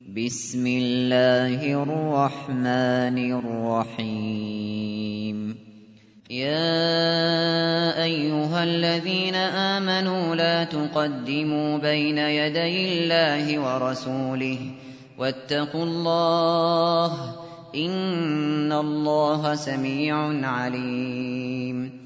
بسم الله الرحمن الرحيم. يا أيها الذين آمنوا لا تقدموا بين يدي الله ورسوله واتقوا الله إن الله سميع عليم.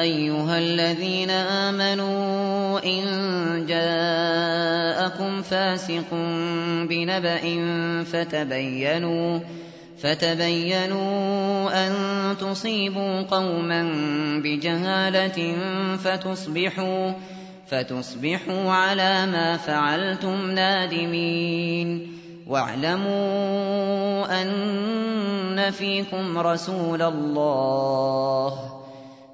أيها الذين آمنوا إن جاءكم فاسق بنبأ فتبينوا فتبينوا أن تصيبوا قوما بجهالة فتصبحوا فتصبحوا على ما فعلتم نادمين واعلموا أن فيكم رسول الله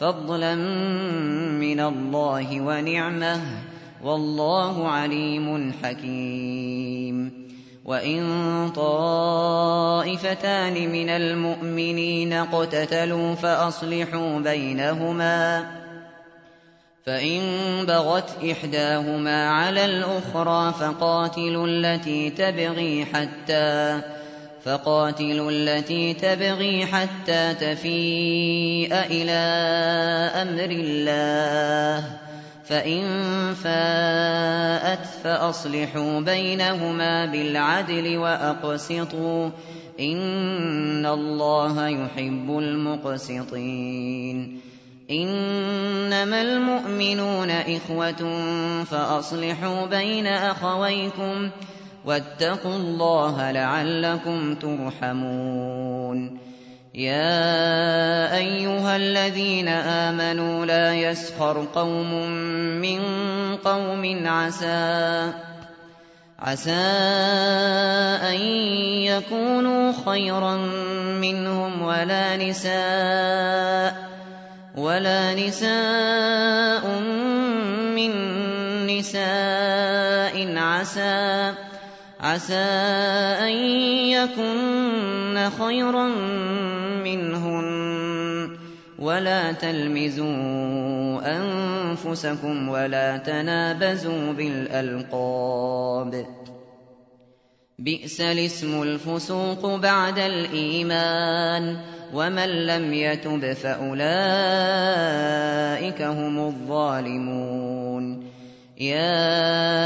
فضلا من الله ونعمه والله عليم حكيم. وإن طائفتان من المؤمنين اقتتلوا فأصلحوا بينهما. فإن بغت إحداهما على الأخرى فقاتلوا التي تبغي حتى فقاتلوا التي تبغي حتى تفيء إلى أمر الله. فإن فاءت فأصلحوا بينهما بالعدل وأقسطوا. إن الله يحب المقسطين. إنما المؤمنون إخوة فأصلحوا بين أخويكم. واتقوا الله لعلكم ترحمون. يا أيها الذين آمنوا لا يسخر قوم من قوم عسى عسى أن يكونوا خيرا منهم ولا نساء ولا نساء من نساء عسى. عسى أن يكن خيرا منهن. ولا تلمزوا أنفسكم ولا تنابزوا بالألقاب. بئس الاسم الفسوق بعد الإيمان. ومن لم يتب فأولئك هم الظالمون. يا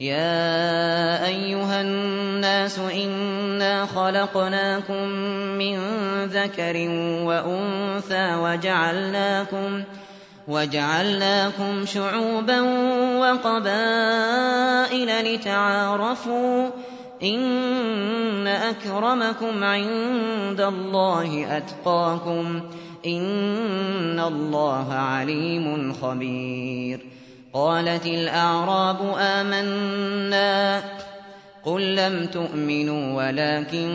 يا أيها الناس إنا خلقناكم من ذكر وأنثى وجعلناكم وجعلناكم شعوبا وقبائل لتعارفوا إن أكرمكم عند الله أتقاكم إن الله عليم خبير قالت الأعراب آمنا قل لم تؤمنوا ولكن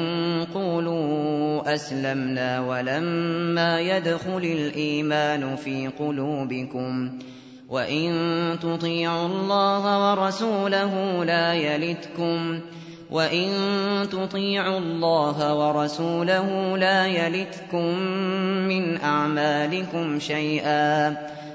قولوا أسلمنا ولما يدخل الإيمان في قلوبكم وإن تطيعوا الله ورسوله لا يلتكم وإن تطيعوا الله ورسوله لا يلتكم من أعمالكم شيئا